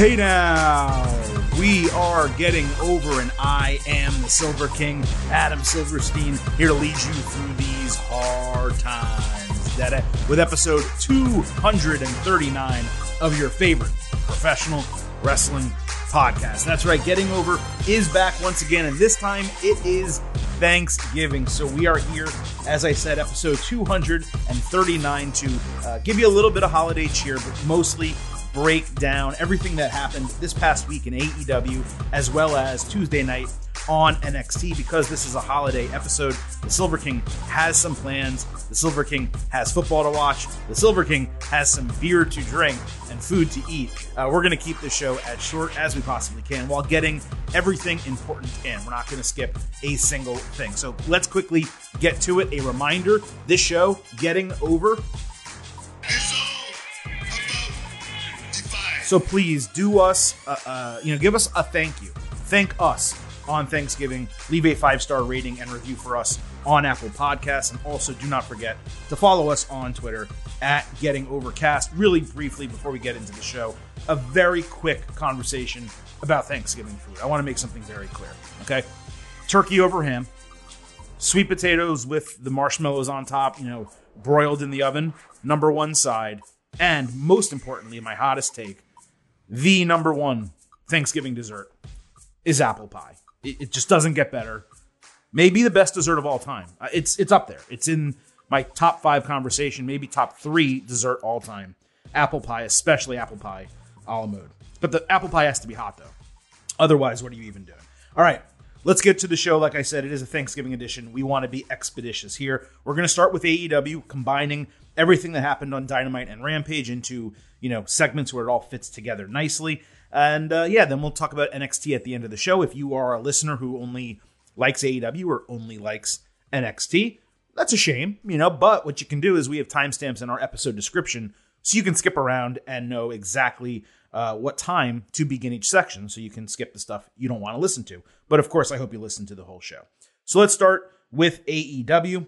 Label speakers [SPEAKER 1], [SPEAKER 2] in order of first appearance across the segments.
[SPEAKER 1] Hey now, we are getting over, and I am the Silver King, Adam Silverstein, here to lead you through these hard times. With episode 239 of your favorite professional wrestling podcast. That's right, Getting Over is back once again, and this time it is Thanksgiving. So we are here, as I said, episode 239 to uh, give you a little bit of holiday cheer, but mostly break down everything that happened this past week in AEW as well as Tuesday night on NXT because this is a holiday episode. The Silver King has some plans. The Silver King has football to watch. The Silver King has some beer to drink and food to eat. Uh, we're going to keep the show as short as we possibly can while getting everything important in. We're not going to skip a single thing. So let's quickly get to it. A reminder this show, Getting Over, So please do us, uh, uh, you know, give us a thank you. Thank us on Thanksgiving. Leave a five star rating and review for us on Apple Podcasts. And also do not forget to follow us on Twitter at Getting Overcast. Really briefly before we get into the show, a very quick conversation about Thanksgiving food. I want to make something very clear. Okay. Turkey over ham, sweet potatoes with the marshmallows on top, you know, broiled in the oven, number one side. And most importantly, my hottest take, the number one Thanksgiving dessert is apple pie. It, it, just doesn't get better. Maybe the best dessert of all time. Uh, it's it's up there. It's in my top five conversation, maybe top three dessert all time. Apple pie, especially apple pie a la mode. But the apple pie has to be hot though. Otherwise, what are you even doing? All right, let's get to the show. Like I said, it is a Thanksgiving edition. We want to be expeditious here. We're going to start with AEW, combining everything that happened on Dynamite and Rampage into you know segments where it all fits together nicely. And uh, yeah, then we'll talk about NXT at the end of the show. If you are a listener who only likes AEW or only likes NXT, that's a shame, you know. But what you can do is we have timestamps in our episode description, so you can skip around and know exactly uh, what time to begin each section, so you can skip the stuff you don't want to listen to. But of course, I hope you listen to the whole show. So let's start with AEW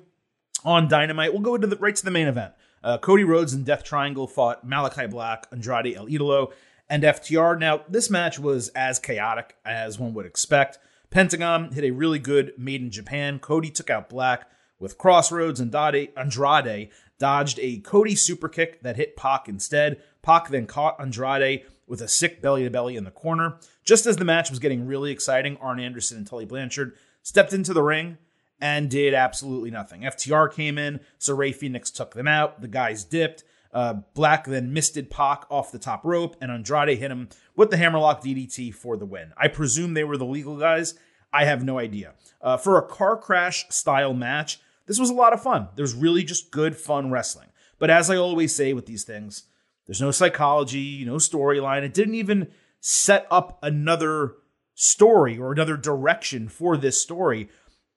[SPEAKER 1] on Dynamite. We'll go into the, right to the main event. Uh, Cody Rhodes and Death Triangle fought Malakai Black, Andrade El Idolo, and FTR. Now, this match was as chaotic as one would expect. Pentagon hit a really good made in Japan. Cody took out Black with Crossroads, and Andrade dodged a Cody super kick that hit Pac instead. Pac then caught Andrade with a sick belly to belly in the corner. Just as the match was getting really exciting, Arn Anderson and Tully Blanchard stepped into the ring and did absolutely nothing. FTR came in, so Rey Fenix took them out. The guys dipped. Uh, Black then misted Pac off the top rope, and Andrade hit him with the hammerlock DDT for the win. I presume they were the legal guys. I have no idea. Uh, for a car crash style match, this was a lot of fun. There's really just good, fun wrestling. But as I always say with these things, there's no psychology, no storyline. It didn't even set up another story or another direction for this story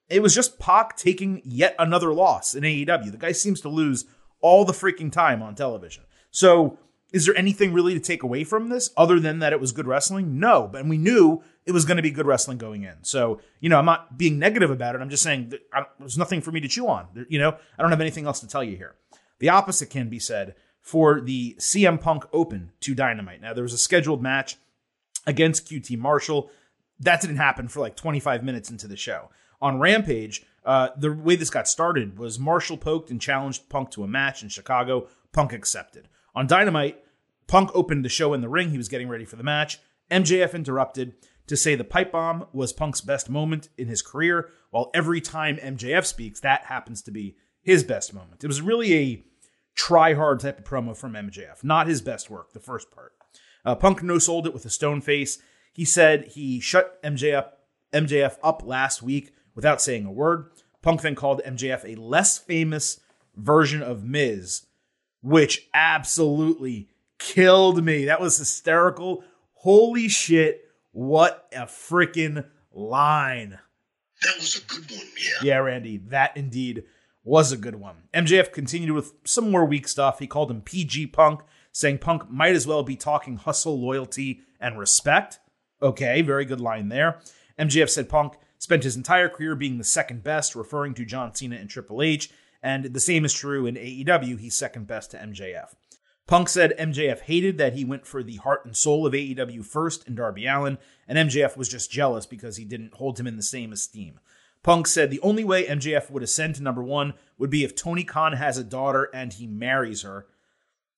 [SPEAKER 1] it was just Pac taking yet another loss in AEW. The guy seems to lose all the freaking time on television. So, is there anything really to take away from this other than that it was good wrestling? No, but we knew it was going to be good wrestling going in. So, you know, I'm not being negative about it. I'm just saying there's nothing for me to chew on. You know, I don't have anything else to tell you here. The opposite can be said for the CM Punk Open to Dynamite. Now, there was a scheduled match against QT Marshall. That didn't happen for like 25 minutes into the show on Rampage, uh, the way this got started was Marshall poked and challenged Punk to a match in Chicago. Punk accepted. On Dynamite, Punk opened the show in the ring. He was getting ready for the match. MJF interrupted to say the pipe bomb was Punk's best moment in his career, while every time MJF speaks, that happens to be his best moment. It was really a try hard type of promo from MJF, not his best work, the first part. Uh, Punk no sold it with a stone face. He said he shut MJF, MJF up last week without saying a word. Punk then called MJF a less famous version of Miz, which absolutely killed me. That was hysterical. Holy shit. What a freaking line.
[SPEAKER 2] That was a good one, yeah.
[SPEAKER 1] Yeah, Randy, that indeed was a good one. MJF continued with some more weak stuff. He called him PG Punk, saying Punk might as well be talking hustle, loyalty, and respect. Okay, very good line there. MJF said Punk spent his entire career being the second best, referring to John Cena and Triple H, and the same is true in AEW. He's second best to MJF. Punk said MJF hated that he went for the heart and soul of AEW first in Darby Allin, and MJF was just jealous because he didn't hold him in the same esteem. Punk said the only way MJF would ascend to number one would be if Tony Khan has a daughter and he marries her.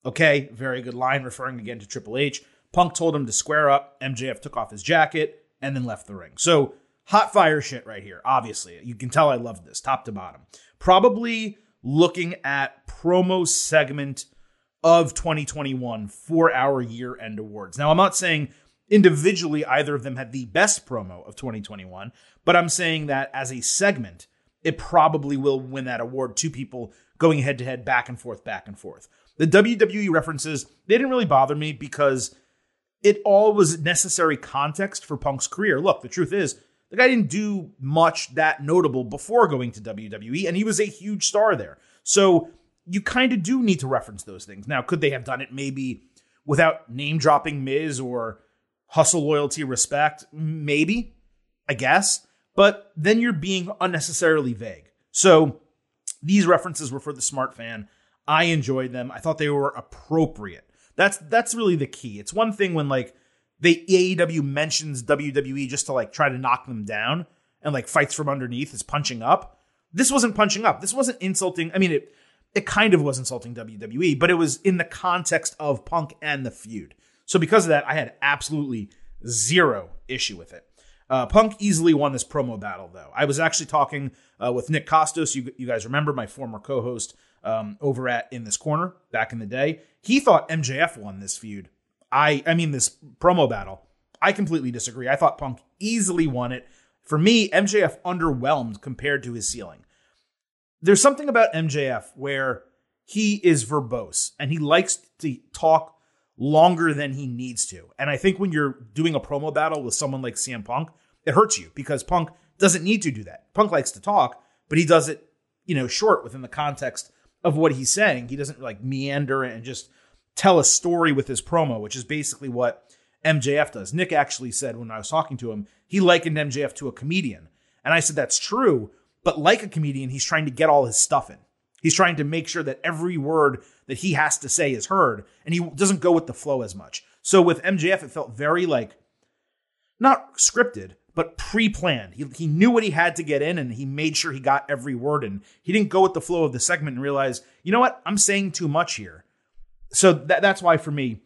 [SPEAKER 1] Okay, very good line, referring again to Triple H. Punk told him to square up. MJF took off his jacket and then left the ring. So, hot fire shit right here, obviously. You can tell I loved this, top to bottom. Probably looking at promo segment of 2021 for our year end awards. Now, I'm not saying individually either of them had the best promo of 2021, but I'm saying that as a segment, it probably will win that award. Two people going head to head, back and forth, back and forth. The WWE references, they didn't really bother me because it all was necessary context for Punk's career. Look, the truth is, the guy didn't do much that notable before going to WWE, and he was a huge star there. So you kind of do need to reference those things. Now, could they have done it maybe without name dropping Miz or hustle, loyalty, respect? Maybe, I guess. But then you're being unnecessarily vague. So these references were for the smart fan. I enjoyed them. I thought they were appropriate. That's that's really the key. It's one thing when like the AEW mentions WWE just to like try to knock them down and like fights from underneath is punching up. This wasn't punching up. This wasn't insulting. I mean, it it kind of was insulting WWE, but it was in the context of Punk and the feud. So because of that, I had absolutely zero issue with it. Uh, Punk easily won this promo battle, though. I was actually talking uh, with Nick Kostos. You, you guys remember my former co-host um, over at In This Corner back in the day. He thought MJF won this feud. I, I mean this promo battle. I completely disagree. I thought Punk easily won it. For me, MJF underwhelmed compared to his ceiling there's something about MJF where he is verbose and he likes to talk longer than he needs to. And I think when you're doing a promo battle with someone like CM Punk, it hurts you because Punk doesn't need to do that. Punk likes to talk, but he does it, you know, short within the context of what he's saying. He doesn't like meander and just tell a story with his promo, which is basically what MJF does. Nick actually said when I was talking to him, he likened MJF to a comedian. And I said, that's true, but like a comedian, he's trying to get all his stuff in. He's trying to make sure that every word that he has to say is heard, and he doesn't go with the flow as much. So with MJF, it felt very like not scripted, but pre-planned. He, he knew what he had to get in, and he made sure he got every word in. He didn't go with the flow of the segment and realize, you know what, I'm saying too much here. So that, that's why for me,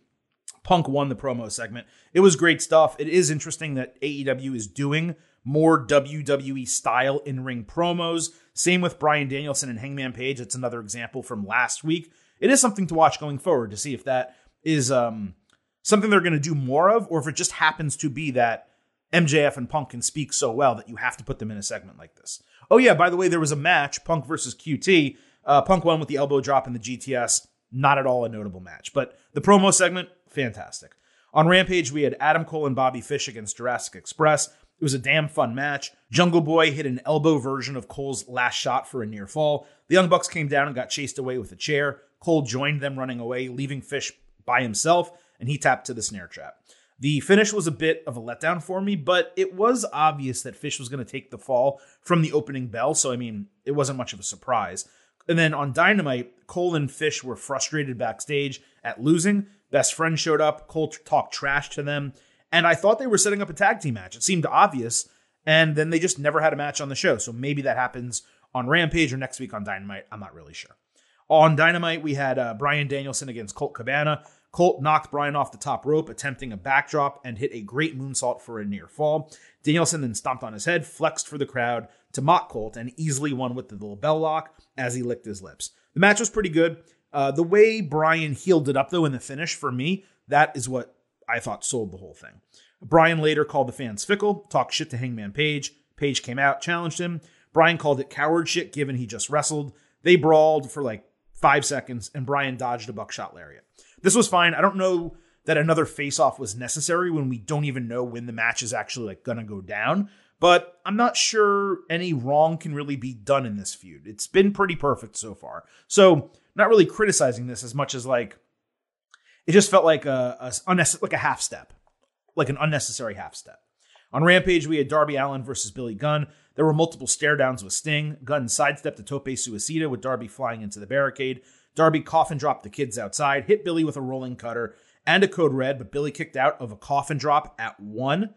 [SPEAKER 1] Punk won the promo segment. It was great stuff. It is interesting that AEW is doing more WWE style in ring promos. Same with Bryan Danielson and Hangman Page. It's another example from last week. It is something to watch going forward to see if that is um, something they're going to do more of, or if it just happens to be that MJF and Punk can speak so well that you have to put them in a segment like this. Oh, yeah, by the way, there was a match Punk versus QT. Uh, Punk won with the elbow drop in the GTS. Not at all a notable match, but the promo segment, fantastic. On Rampage, we had Adam Cole and Bobby Fish against Jurassic Express. It was a damn fun match. Jungle Boy hit an elbow version of Cole's last shot for a near fall. The Young Bucks came down and got chased away with a chair. Cole joined them running away, leaving Fish by himself, and he tapped to the snare trap. The finish was a bit of a letdown for me, but it was obvious that Fish was going to take the fall from the opening bell, so I mean, it wasn't much of a surprise. And then on Dynamite, Cole and Fish were frustrated backstage at losing. Best friend showed up. Cole talked trash to them. And I thought they were setting up a tag team match. It seemed obvious. And then they just never had a match on the show. So maybe that happens on Rampage or next week on Dynamite. I'm not really sure. On Dynamite, we had uh, Bryan Danielson against Colt Cabana. Colt knocked Bryan off the top rope, attempting a backdrop, and hit a great moonsault for a near fall. Danielson then stomped on his head, flexed for the crowd to mock Colt, and easily won with the LeBell Lock as he licked his lips. The match was pretty good. Uh, the way Bryan heeled it up, though, in the finish, for me, that is what I thought sold the whole thing. Bryan later called the fans fickle, talked shit to Hangman Page. Page came out, challenged him. Bryan called it coward shit given he just wrestled. They brawled for like five seconds, and Bryan dodged a buckshot lariat. This was fine. I don't know that another face off was necessary when we don't even know when the match is actually like gonna go down. But I'm not sure any wrong can really be done in this feud. It's been pretty perfect so far. So not really criticizing this as much as like it just felt like a, a like a half step, like an unnecessary half step. On Rampage, we had Darby Allin versus Billy Gunn. There were multiple stare downs with Sting. Gunn sidestepped a tope suicida with Darby flying into the barricade. Darby coffin dropped the kids outside, hit Billy with a rolling cutter and a code red, but Billy kicked out of a coffin drop at one.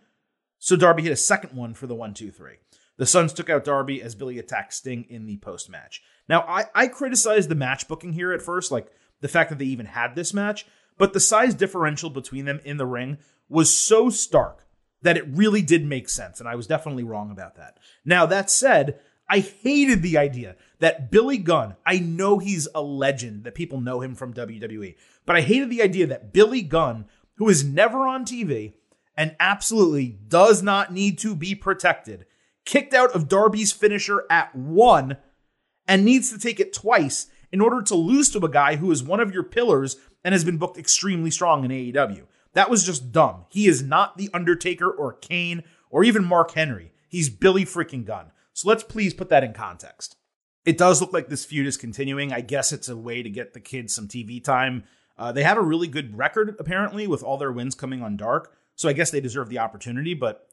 [SPEAKER 1] So Darby hit a second one for the one, two, three. The Sons took out Darby as Billy attacked Sting in the post match. Now, I, I criticized the match booking here at first, like the fact that they even had this match, but the size differential between them in the ring was so stark that it really did make sense. And I was definitely wrong about that. Now, that said, I hated the idea that Billy Gunn, I know he's a legend, that people know him from WWE, but I hated the idea that Billy Gunn, who is never on TV and absolutely does not need to be protected, kicked out of Darby's finisher at one and needs to take it twice in order to lose to a guy who is one of your pillars and has been booked extremely strong in AEW. That was just dumb. He is not The Undertaker or Kane or even Mark Henry. He's Billy freaking Gunn. So let's please put that in context. It does look like this feud is continuing. I guess it's a way to get the kids some TV time. Uh, they have a really good record, apparently, with all their wins coming on Dark. So I guess they deserve the opportunity. But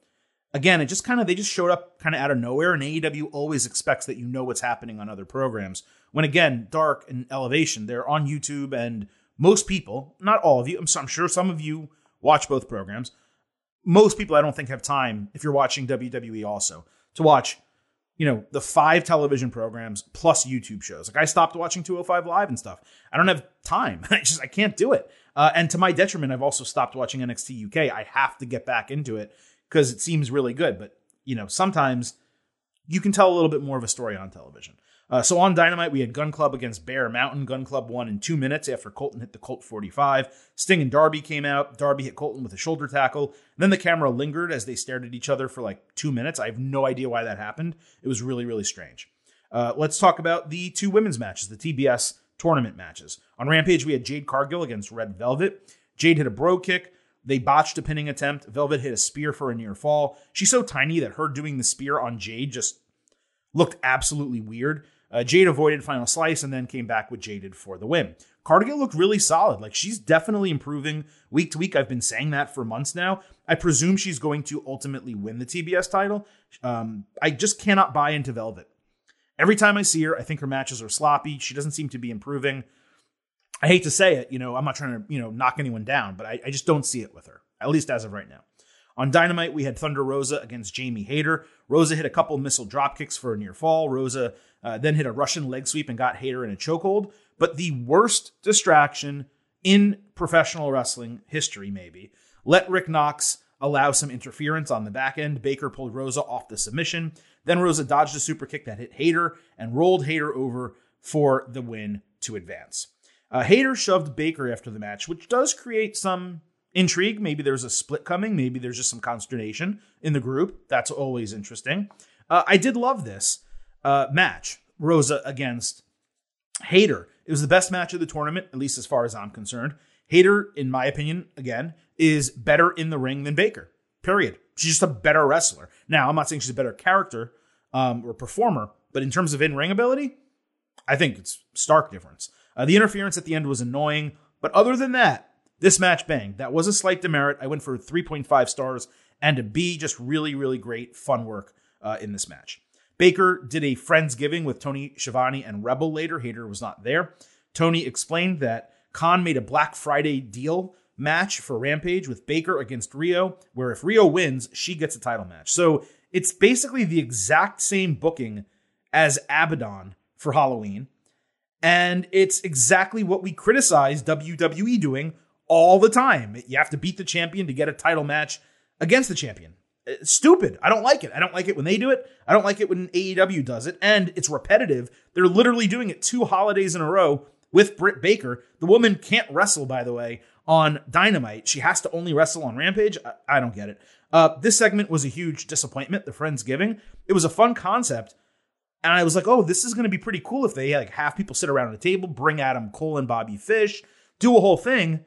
[SPEAKER 1] again, it just kind of, they just showed up kind of out of nowhere. And AEW always expects that you know what's happening on other programs. When again, Dark and Elevation, they're on YouTube and most people, not all of you, I'm, I'm sure some of you watch both programs. Most people, I don't think, have time, if you're watching WWE also, to watch, you know, the five television programs plus YouTube shows. Like I stopped watching 205 Live and stuff. I don't have time. I just, I can't do it. Uh, and to my detriment, I've also stopped watching NXT UK. I have to get back into it because it seems really good. But, you know, sometimes you can tell a little bit more of a story on television. Uh, so on Dynamite, we had Gunn Club against Bear Mountain. Gunn Club won in two minutes after Colten hit the Colt 45. Sting and Darby came out. Darby hit Colten with a shoulder tackle. And then the camera lingered as they stared at each other for like two minutes. I have no idea why that happened. It was really, really strange. Uh, let's talk about the two women's matches, the TBS tournament matches. On Rampage, we had Jade Cargill against Red Velvet. Jade hit a bro kick. They botched a pinning attempt. Velvet hit a spear for a near fall. She's so tiny that her doing the spear on Jade just looked absolutely weird. Uh, Jade avoided final slice and then came back with Jaded for the win. Cargill looked really solid. Like she's definitely improving week to week. I've been saying that for months now. I presume she's going to ultimately win the TBS title. Um, I just cannot buy into Velvet. Every time I see her, I think her matches are sloppy. She doesn't seem to be improving. I hate to say it, you know, I'm not trying to, you know, knock anyone down, but I, I just don't see it with her, at least as of right now. On Dynamite, we had Thunder Rosa against Jamie Hayter. Rosa hit a couple missile drop kicks for a near fall. Rosa uh, then hit a Russian leg sweep and got Hayter in a chokehold. But the worst distraction in professional wrestling history, maybe, let Rick Knox allow some interference on the back end. Baker pulled Rosa off the submission. Then Rosa dodged a super kick that hit Hayter and rolled Hayter over for the win to advance. Uh, shoved Baker after the match, which does create some intrigue. Maybe there's a split coming. Maybe there's just some consternation in the group. That's always interesting. Uh, I did love this uh, match, Rosa against Hayter. It was the best match of the tournament, at least as far as I'm concerned. Hayter, in my opinion, again, is better in the ring than Baker. Period. She's just a better wrestler. Now, I'm not saying she's a better character um, or performer, but in terms of in ring ability, I think it's stark difference. Uh, the interference at the end was annoying, but other than that, this match banged. That was a slight demerit. I went for 3.5 stars and a B. Just really, really great fun work uh, in this match. Baker did a Friendsgiving with Tony Schiavone and Rebel later. Hayter was not there. Tony explained that Khan made a Black Friday deal match for Rampage with Baker against Riho, where if Riho wins, she gets a title match. So it's basically the exact same booking as Abaddon for Halloween. And it's exactly what we criticize WWE doing all the time. You have to beat the champion to get a title match against the champion. It's stupid. I don't like it. I don't like it when they do it. I don't like it when AEW does it. And it's repetitive. They're literally doing it two holidays in a row with Britt Baker. The woman can't wrestle, by the way, on Dynamite. She has to only wrestle on Rampage. I, I don't get it. Uh, this segment was a huge disappointment. The Friendsgiving. It was a fun concept. And I was like, oh, this is going to be pretty cool if they like have people sit around at a table, bring Adam Cole and Bobby Fish, do a whole thing.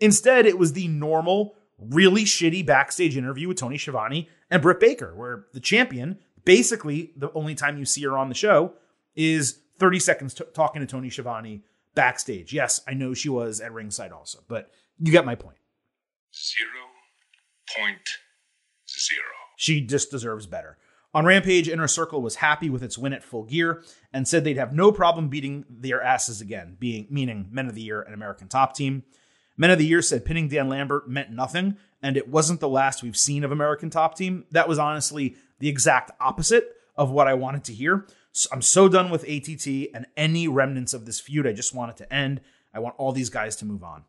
[SPEAKER 1] Instead, it was the normal, really shitty backstage interview with Tony Schiavone and Britt Baker, where the champion, basically the only time you see her on the show, is 30 seconds t- talking to Tony Schiavone backstage. Yes, I know she was at ringside also, but you get my point.
[SPEAKER 2] Zero point zero.
[SPEAKER 1] She just deserves better. On Rampage, Inner Circle was happy with its win at Full Gear and said they'd have no problem beating their asses again, being meaning Men of the Year and American Top Team. Men of the Year said pinning Dan Lambert meant nothing, and it wasn't the last we've seen of American Top Team. That was honestly the exact opposite of what I wanted to hear. I'm so done with ATT and any remnants of this feud. I just want it to end. I want all these guys to move on.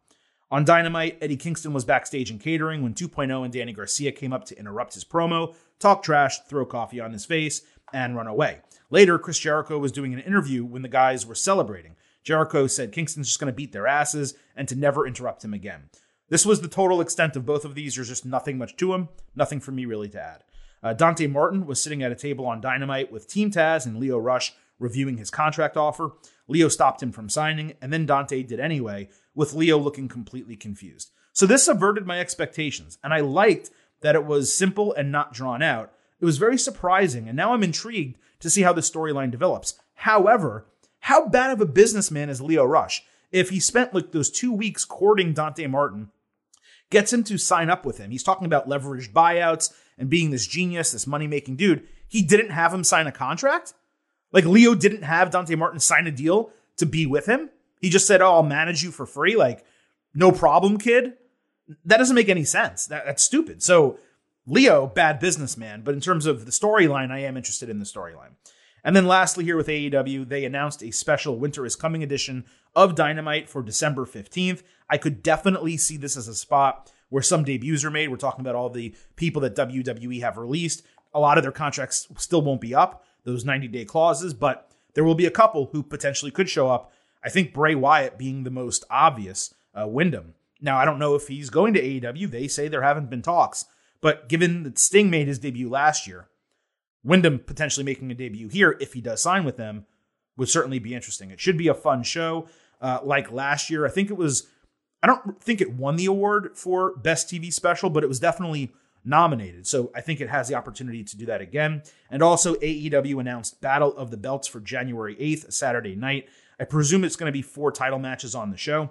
[SPEAKER 1] On Dynamite, Eddie Kingston was backstage in catering when 2.0 and Danny Garcia came up to interrupt his promo, talk trash, throw coffee on his face, and run away. Later, Chris Jericho was doing an interview when the guys were celebrating. Jericho said Kingston's just going to beat their asses and to never interrupt him again. This was the total extent of both of these. There's just nothing much to them. Nothing for me really to add. Uh, Dante Martin was sitting at a table on Dynamite with Team Taz and Lio Rush reviewing his contract offer. Lio stopped him from signing, and then Dante did anyway, with Lio looking completely confused. So this subverted my expectations, and I liked that it was simple and not drawn out. It was very surprising, and now I'm intrigued to see how the storyline develops. However, how bad of a businessman is Lio Rush? If he spent like those two weeks courting Dante Martin, gets him to sign up with him. He's talking about leveraged buyouts and being this genius, this money making dude. He didn't have him sign a contract. Like Lio didn't have Dante Martin sign a deal to be with him. He just said, "Oh, I'll manage you for free." Like, no problem, kid. That doesn't make any sense. That, that's stupid. So, Lio, bad businessman. But in terms of the storyline, I am interested in the storyline. And then lastly, here with AEW, they announced a special Winter is Coming edition of Dynamite for December 15th. I could definitely see this as a spot where some debuts are made. We're talking about all the people that WWE have released. A lot of their contracts still won't be up, those 90 day clauses, but there will be a couple who potentially could show up. I think Bray Wyatt being the most obvious, uh, Windham. Now, I don't know if he's going to AEW. They say there haven't been talks, but given that Sting made his debut last year, Windham potentially making a debut here, if he does sign with them, would certainly be interesting. It should be a fun show. Uh, like last year, I think it was, I don't think it won the award for Best TV Special, but it was definitely nominated. So I think it has the opportunity to do that again. And also, AEW announced Battle of the Belts for January 8th, Saturday night. I presume it's going to be four title matches on the show.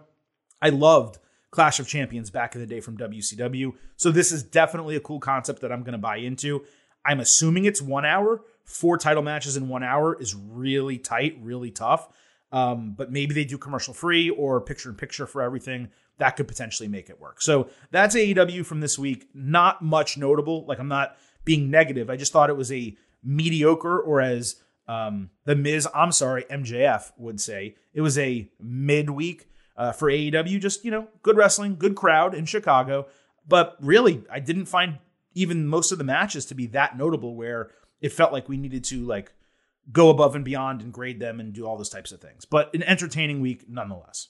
[SPEAKER 1] I loved Clash of Champions back in the day from WCW. So this is definitely a cool concept that I'm going to buy into. I'm assuming it's one hour. Four title matches in one hour is really tight, really tough. Um, but maybe they do commercial free or picture in picture for everything. That could potentially make it work. So that's AEW from this week. Not much notable. Like I'm not being negative. I just thought it was a mediocre, or as um, the Miz, I'm sorry, MJF would say, it was a midweek uh, for AEW. Just you know, good wrestling, good crowd in Chicago. But really, I didn't find even most of the matches to be that notable where it felt like we needed to like go above and beyond and grade them and do all those types of things. But an entertaining week nonetheless.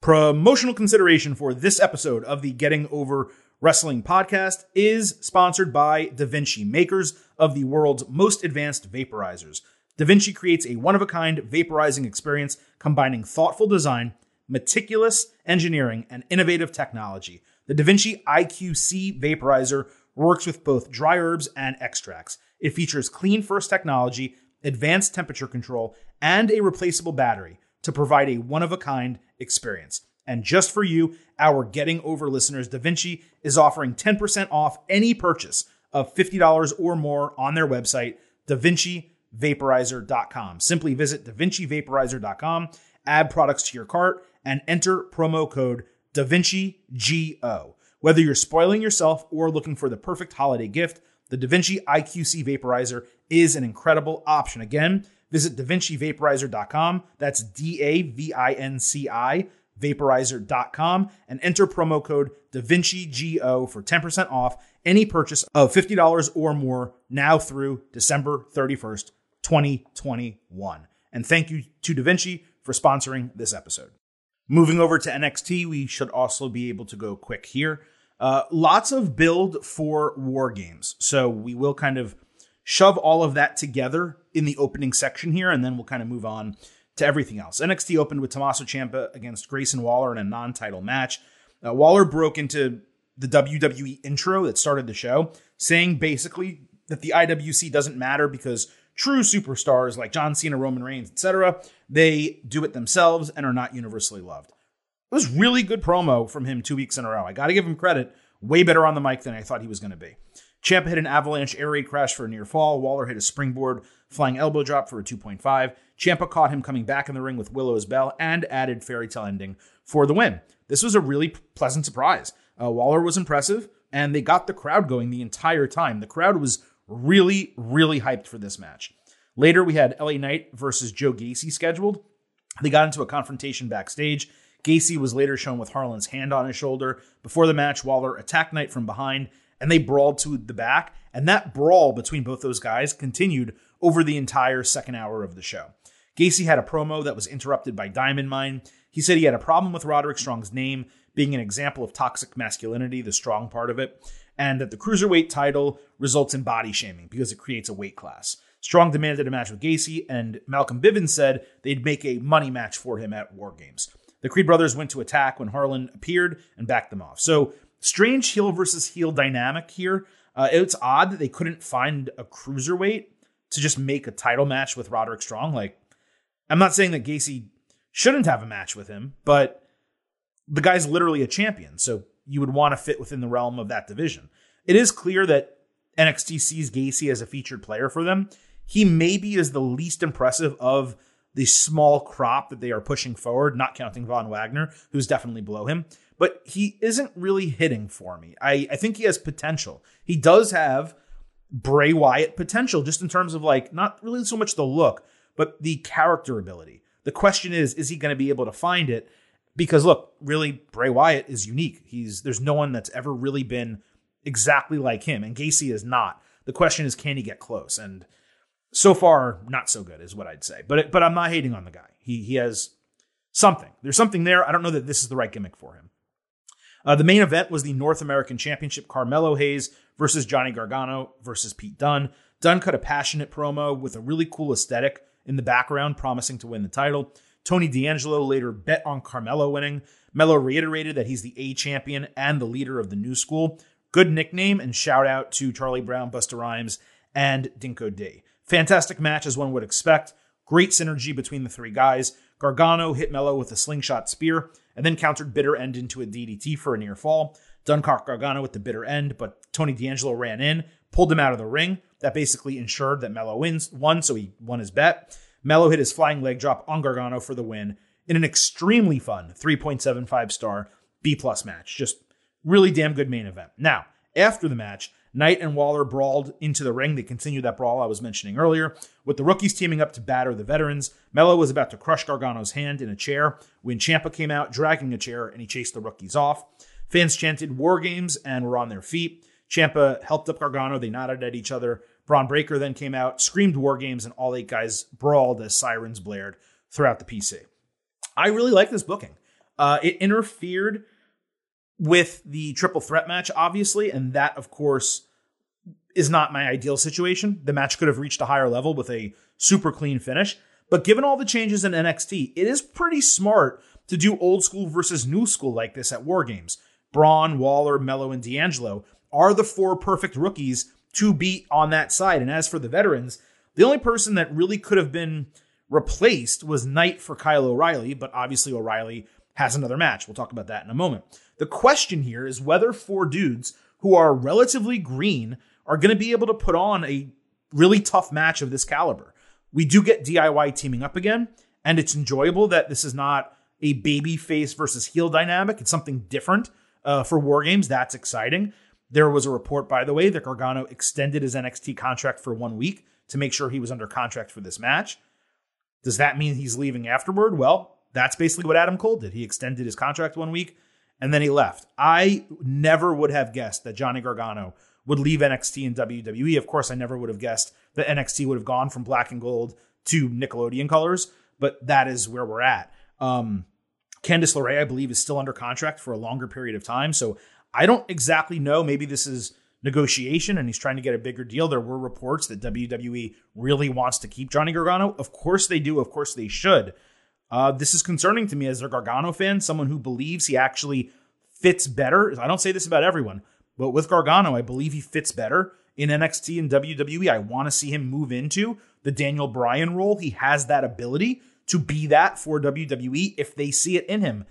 [SPEAKER 1] Promotional consideration for this episode of the Getting Over Wrestling podcast is sponsored by DaVinci, makers of the world's most advanced vaporizers. DaVinci creates a one of a kind vaporizing experience combining thoughtful design, meticulous engineering, and innovative technology. The DaVinci IQC vaporizer works with both dry herbs and extracts. It features clean first technology, advanced temperature control, and a replaceable battery to provide a one of a kind experience. And just for you, our Getting Over listeners, DaVinci is offering 10% off any purchase of $50 or more on their website, DaVinciVaporizer.com. Simply visit DaVinciVaporizer.com, add products to your cart, and enter promo code DaVinciGO. Whether you're spoiling yourself or looking for the perfect holiday gift, the DaVinci IQC Vaporizer is an incredible option. Again, visit DaVinciVaporizer.com. That's D A V I N C I vaporizer.com and enter promo code DaVinciGO for 10% off any purchase of $50 or more now through December 31st, 2021. And thank you to DaVinci for sponsoring this episode. Moving over to NXT, we should also be able to go quick here. Uh, lots of build for war games. So we will kind of shove all of that together in the opening section here, and then we'll kind of move on to everything else. NXT opened with Tommaso Ciampa against Grayson Waller in a non title match. Uh, Waller broke into the WWE intro that started the show, saying basically that the IWC doesn't matter because true superstars like John Cena, Roman Reigns, etc., they do it themselves and are not universally loved. It was really good promo from him two weeks in a row. I got to give him credit. Way better on the mic than I thought he was going to be. Ciampa hit an avalanche air raid crash for a near fall. Waller hit a springboard flying elbow drop for a 2.5. Ciampa caught him coming back in the ring with Willow's bell and added fairy tale ending for the win. This was a really pleasant surprise. Uh, Waller was impressive, and they got the crowd going the entire time. The crowd was really, really hyped for this match. Later, we had LA Knight versus Joe Gacy scheduled. They got into a confrontation backstage. Gacy was later shown with Harland's hand on his shoulder. Before the match, Waller attacked Knight from behind and they brawled to the back. And that brawl between both those guys continued over the entire second hour of the show. Gacy had a promo that was interrupted by Diamond Mine. He said he had a problem with Roderick Strong's name being an example of toxic masculinity, the strong part of it, and that the cruiserweight title results in body shaming because it creates a weight class. Strong demanded a match with Gacy, and Malcolm Bivens said they'd make a money match for him at War Games. The Creed brothers went to attack when Harland appeared and backed them off. So, strange heel versus heel dynamic here. Uh, it's odd that they couldn't find a cruiserweight to just make a title match with Roderick Strong. Like, I'm not saying that Gacy shouldn't have a match with him, but the guy's literally a champion. So you would want to fit within the realm of that division. It is clear that NXT sees Gacy as a featured player for them. He maybe is the least impressive of the small crop that they are pushing forward, not counting Von Wagner, who's definitely below him. But he isn't really hitting for me. I, I think he has potential. He does have Bray Wyatt potential, just in terms of like, not really so much the look, but the character ability. The question is, is he going to be able to find it? Because look, really, Bray Wyatt is unique. He's there's no one that's ever really been exactly like him, and Gacy is not. The question is, can he get close? And so far, not so good, is what I'd say. But but I'm not hating on the guy. He he has something. There's something there. I don't know that this is the right gimmick for him. Uh, the main event was the North American Championship. Carmelo Hayes versus Johnny Gargano versus Pete Dunne. Dunne cut a passionate promo with a really cool aesthetic in the background, promising to win the title. Tony D'Angelo later bet on Carmelo winning. Mello reiterated that he's the A champion and the leader of the new school. Good nickname and shout out to Charlie Brown, Busta Rhymes, and Dinco D. Fantastic match as one would expect. Great synergy between the three guys. Gargano hit Mello with a slingshot spear and then countered Bitter End into a DDT for a near fall. Dunne caught Gargano with the bitter end, but Tony D'Angelo ran in, pulled him out of the ring. That basically ensured that Mello wins won, so he won his bet. Mello hit his flying leg drop on Gargano for the win in an extremely fun 3.75 star B plus match. Just really damn good main event. Now, after the match, Knight and Waller brawled into the ring. They continued that brawl I was mentioning earlier, with the rookies teaming up to batter the veterans. Mello was about to crush Gargano's hand in a chair when Ciampa came out dragging a chair and he chased the rookies off. Fans chanted War Games and were on their feet. Ciampa helped up Gargano. They nodded at each other. Bron Breakker then came out, screamed War Games, and all eight guys brawled as sirens blared throughout the PC. I really like this booking. Uh, it interfered with the triple threat match, obviously, and that, of course, is not my ideal situation. The match could have reached a higher level with a super clean finish. But given all the changes in NXT, it is pretty smart to do old school versus new school like this at War Games. Bron, Waller, Mello, and D'Angelo are the four perfect rookies to beat on that side. And as for the veterans, the only person that really could have been replaced was Knight for Kyle O'Reilly, but obviously O'Reilly has another match. We'll talk about that in a moment. The question here is whether four dudes who are relatively green are going to be able to put on a really tough match of this caliber. We do get DIY teaming up again, and it's enjoyable that this is not a baby face versus heel dynamic. It's something different uh, for War Games. That's exciting. There was a report, by the way, that Gargano extended his NXT contract for one week to make sure he was under contract for this match. Does that mean he's leaving afterward? Well, that's basically what Adam Cole did. He extended his contract one week and then he left. I never would have guessed that Johnny Gargano would leave NXT and WWE. Of course, I never would have guessed that NXT would have gone from black and gold to Nickelodeon colors, but that is where we're at. Um, Candice LeRae, I believe, is still under contract for a longer period of time. So I don't exactly know. Maybe this is negotiation and he's trying to get a bigger deal. There were reports that WWE really wants to keep Johnny Gargano. Of course they do. Of course they should. Uh, this is concerning to me as a Gargano fan, someone who believes he actually fits better. I don't say this about everyone, but with Gargano, I believe he fits better in NXT and WWE. I want to see him move into the Daniel Bryan role. He has that ability to be that for WWE if they see it in him.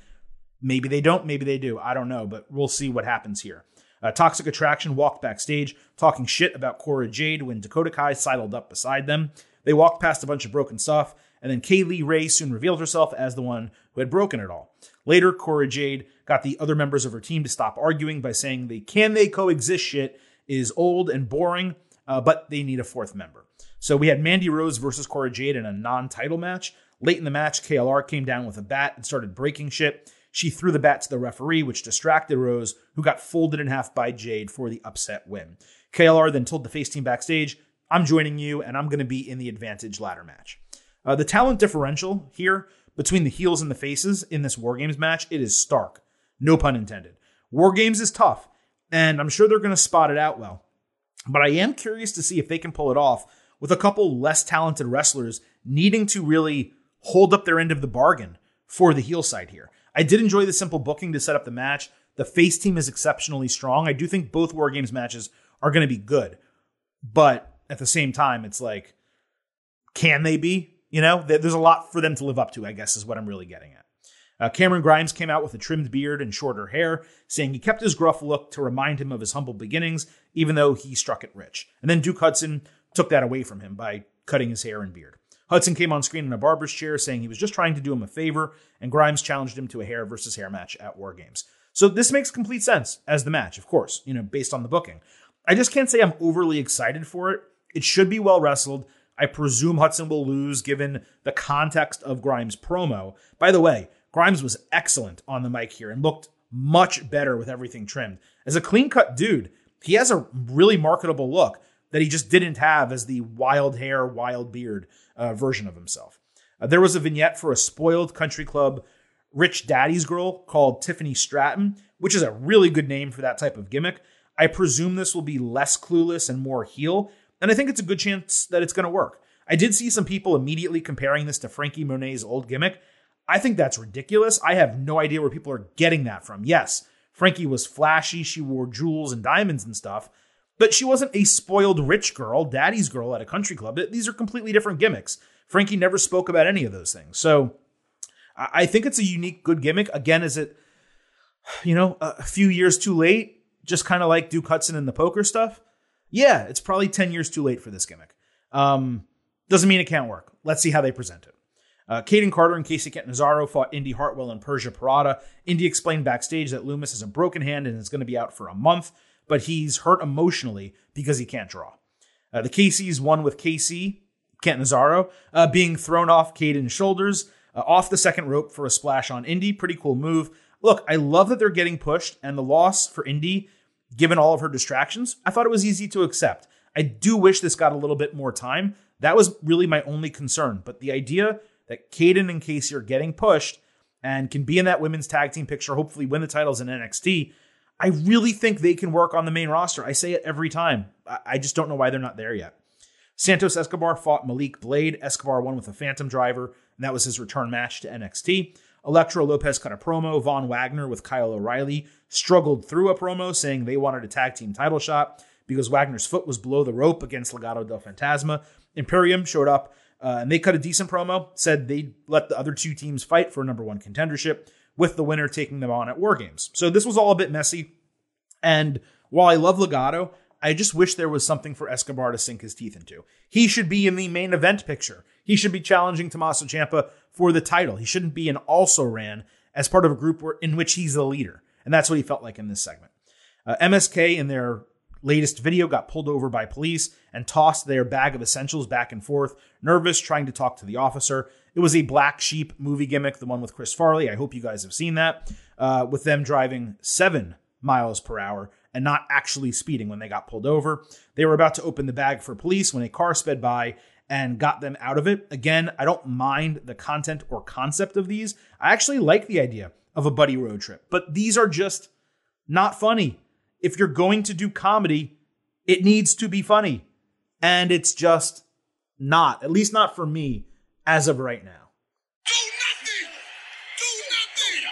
[SPEAKER 1] Maybe they don't, maybe they do. I don't know, but we'll see what happens here. Uh, Toxic Attraction walked backstage, talking shit about Cora Jade when Dakota Kai sidled up beside them. They walked past a bunch of broken stuff, and then Kay Lee Ray soon revealed herself as the one who had broken it all. Later, Cora Jade got the other members of her team to stop arguing by saying the can they coexist shit is old and boring, uh, but they need a fourth member. So we had Mandy Rose versus Cora Jade in a non title match. Late in the match, KLR came down with a bat and started breaking shit. She threw the bat to the referee, which distracted Rose, who got folded in half by Jade for the upset win. KLR then told the face team backstage, I'm joining you, and I'm going to be in the advantage ladder match. Uh, the talent differential here between the heels and the faces in this War Games match, it is stark. No pun intended. War Games is tough, and I'm sure they're going to spot it out well. But I am curious to see if they can pull it off with a couple less talented wrestlers needing to really hold up their end of the bargain for the heel side here. I did enjoy the simple booking to set up the match. The face team is exceptionally strong. I do think both War Games matches are going to be good. But at the same time, it's like, can they be? You know, there's a lot for them to live up to, I guess, is what I'm really getting at. Uh, Cameron Grimes came out with a trimmed beard and shorter hair, saying he kept his gruff look to remind him of his humble beginnings, even though he struck it rich. And then Duke Hudson took that away from him by cutting his hair and beard. Hudson came on screen in a barber's chair saying he was just trying to do him a favor, and Grimes challenged him to a hair versus hair match at War Games. So this makes complete sense as the match, of course, you know, based on the booking. I just can't say I'm overly excited for it. It should be well wrestled. I presume Hudson will lose given the context of Grimes' promo. By the way, Grimes was excellent on the mic here and looked much better with everything trimmed. As a clean cut dude, he has a really marketable look that he just didn't have as the wild hair, wild beard uh, version of himself. Uh, there was a vignette for a spoiled country club rich daddy's girl called Tiffany Stratton, which is a really good name for that type of gimmick. I presume this will be less clueless and more heel, and I think it's a good chance that it's going to work. I did see some people immediately comparing this to Frankie Monet's old gimmick. I think that's ridiculous. I have no idea where people are getting that from. Yes, Frankie was flashy, she wore jewels and diamonds and stuff, but she wasn't a spoiled rich girl, daddy's girl at a country club. These are completely different gimmicks. Frankie never spoke about any of those things. So I think it's a unique, good gimmick. Again, is it, you know, a few years too late? Just kind of like Duke Hudson and the poker stuff? Yeah, it's probably 10 years too late for this gimmick. Um, doesn't mean it can't work. Let's see how they present it. Uh, Kayden Carter and Kacy Catanzaro fought Indi Hartwell and Persia Pirotta. Indi explained backstage that Lumis has a broken hand and is going to be out for a month but he's hurt emotionally because he can't draw. Uh, the Casey's won with Kacy Catanzaro, uh, being thrown off Kayden's shoulders, uh, off the second rope for a splash on Indi. Pretty cool move. Look, I love that they're getting pushed, and the loss for Indi, given all of her distractions, I thought it was easy to accept. I do wish this got a little bit more time. That was really my only concern. But the idea that Kayden and Kacy are getting pushed and can be in that women's tag team picture, hopefully win the titles in NXT, I really think they can work on the main roster. I say it every time. I just don't know why they're not there yet. Santos Escobar fought Malik Blade. Escobar won with a Phantom Driver, and that was his return match to NXT. Elektra Lopez cut a promo. Von Wagner with Kyle O'Reilly struggled through a promo saying they wanted a tag team title shot because Wagner's foot was below the rope against Legado del Fantasma. Imperium showed up uh, and they cut a decent promo, said they'd let the other two teams fight for a number one contendership with the winner taking them on at War Games. So this was all a bit messy. And while I love Legado, I just wish there was something for Escobar to sink his teeth into. He should be in the main event picture. He should be challenging Tommaso Ciampa for the title. He shouldn't be an also ran as part of a group where, in which he's the leader. And that's what he felt like in this segment. Uh, MSK in their latest video got pulled over by police and tossed their bag of essentials back and forth, nervous, trying to talk to the officer. It was a Black Sheep movie gimmick, the one with Chris Farley. I hope you guys have seen that, uh, with them driving seven miles per hour and not actually speeding when they got pulled over. They were about to open the bag for police when a car sped by and got them out of it. Again, I don't mind the content or concept of these. I actually like the idea of a buddy road trip, but these are just not funny. If you're going to do comedy, it needs to be funny. And it's just not, at least not for me as of right now.
[SPEAKER 2] Do nothing! Do nothing!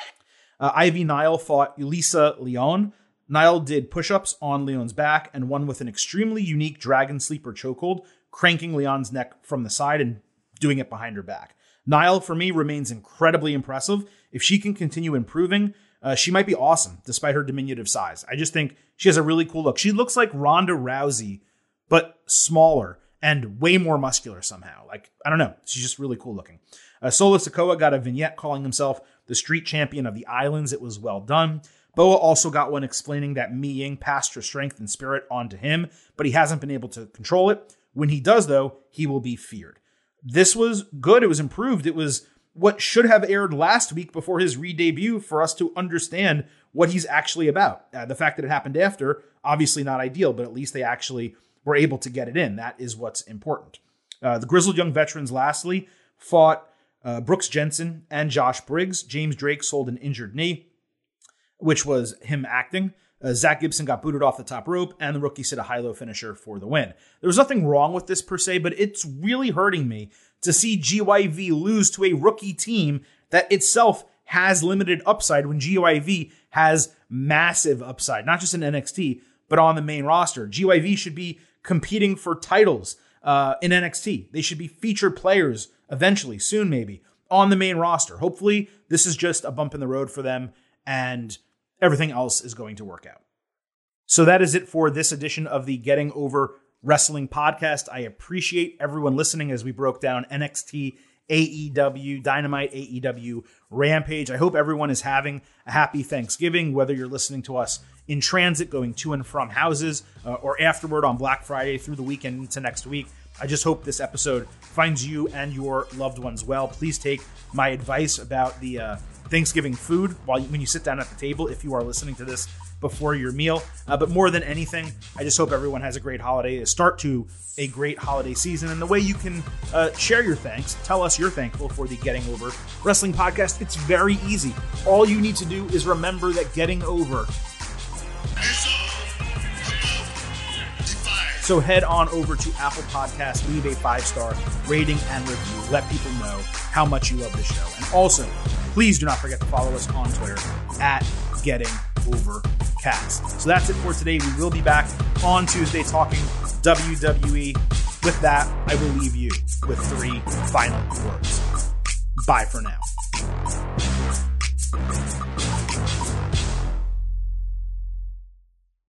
[SPEAKER 1] Uh, Ivy Nile fought Elisa Leon. Nile did push ups on Leon's back and one with an extremely unique dragon sleeper chokehold, cranking Leon's neck from the side and doing it behind her back. Nile, for me, remains incredibly impressive. If she can continue improving, uh, she might be awesome despite her diminutive size. I just think she has a really cool look. She looks like Ronda Rousey, but smaller and way more muscular somehow. Like, I don't know. She's just really cool looking. Uh, Solo Sikoa got a vignette calling himself the street champion of the islands. It was well done. Boa also got one explaining that Mei Ying passed her strength and spirit onto him, but he hasn't been able to control it. When he does, though, he will be feared. This was good. It was improved. It was what should have aired last week before his re debut for us to understand what he's actually about. Uh, the fact that it happened after, obviously not ideal, but at least they actually were able to get it in. That is what's important. Uh, the grizzled young veterans, lastly, fought uh, Brooks Jensen and Josh Briggs. James Drake sold an injured knee, which was him acting. Uh, Zack Gibson got booted off the top rope, and the rookie set a high low finisher for the win. There was nothing wrong with this per se, but it's really hurting me to see GYV lose to a rookie team that itself has limited upside when GYV has massive upside, not just in NXT, but on the main roster. GYV should be competing for titles uh, in NXT. They should be featured players eventually, soon maybe, on the main roster. Hopefully, this is just a bump in the road for them and everything else is going to work out. So that is it for this edition of the Getting Over Wrestling podcast. I appreciate everyone listening as we broke down NXT, AEW, Dynamite, AEW, Rampage. I hope everyone is having a happy Thanksgiving, whether you're listening to us in transit, going to and from houses, uh, or afterward on Black Friday through the weekend into next week. I just hope this episode finds you and your loved ones well. Please take my advice about the uh, Thanksgiving food while you, when you sit down at the table if you are listening to this before your meal. Uh, but more than anything, I just hope everyone has a great holiday, a start to a great holiday season. And the way you can uh, share your thanks, tell us you're thankful for the Getting Over Wrestling podcast, it's very easy. All you need to do is remember that getting over So head on over to Apple Podcast, leave a five star rating and review. Let people know how much you love the show. And also, Please do not forget to follow us on Twitter at Getting Overcast. So that's it for today. We will be back on Tuesday talking WWE. With that, I will leave you with three final words. Bye for now.